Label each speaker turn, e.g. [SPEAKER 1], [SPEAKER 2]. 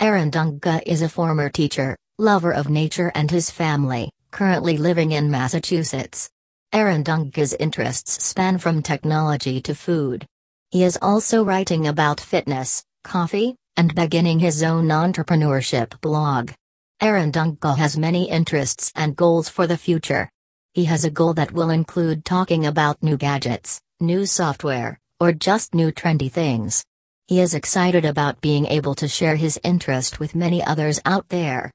[SPEAKER 1] Aaron Dungca is a former teacher, lover of nature and his family, currently living in Massachusetts. Aaron Dungca's interests span from technology to food. He is also writing about fitness, coffee, and beginning his own entrepreneurship blog. Aaron Dungca has many interests and goals for the future. He has a goal that will include talking about new gadgets, new software, or just new trendy things. He is excited about being able to share his interest with many others out there.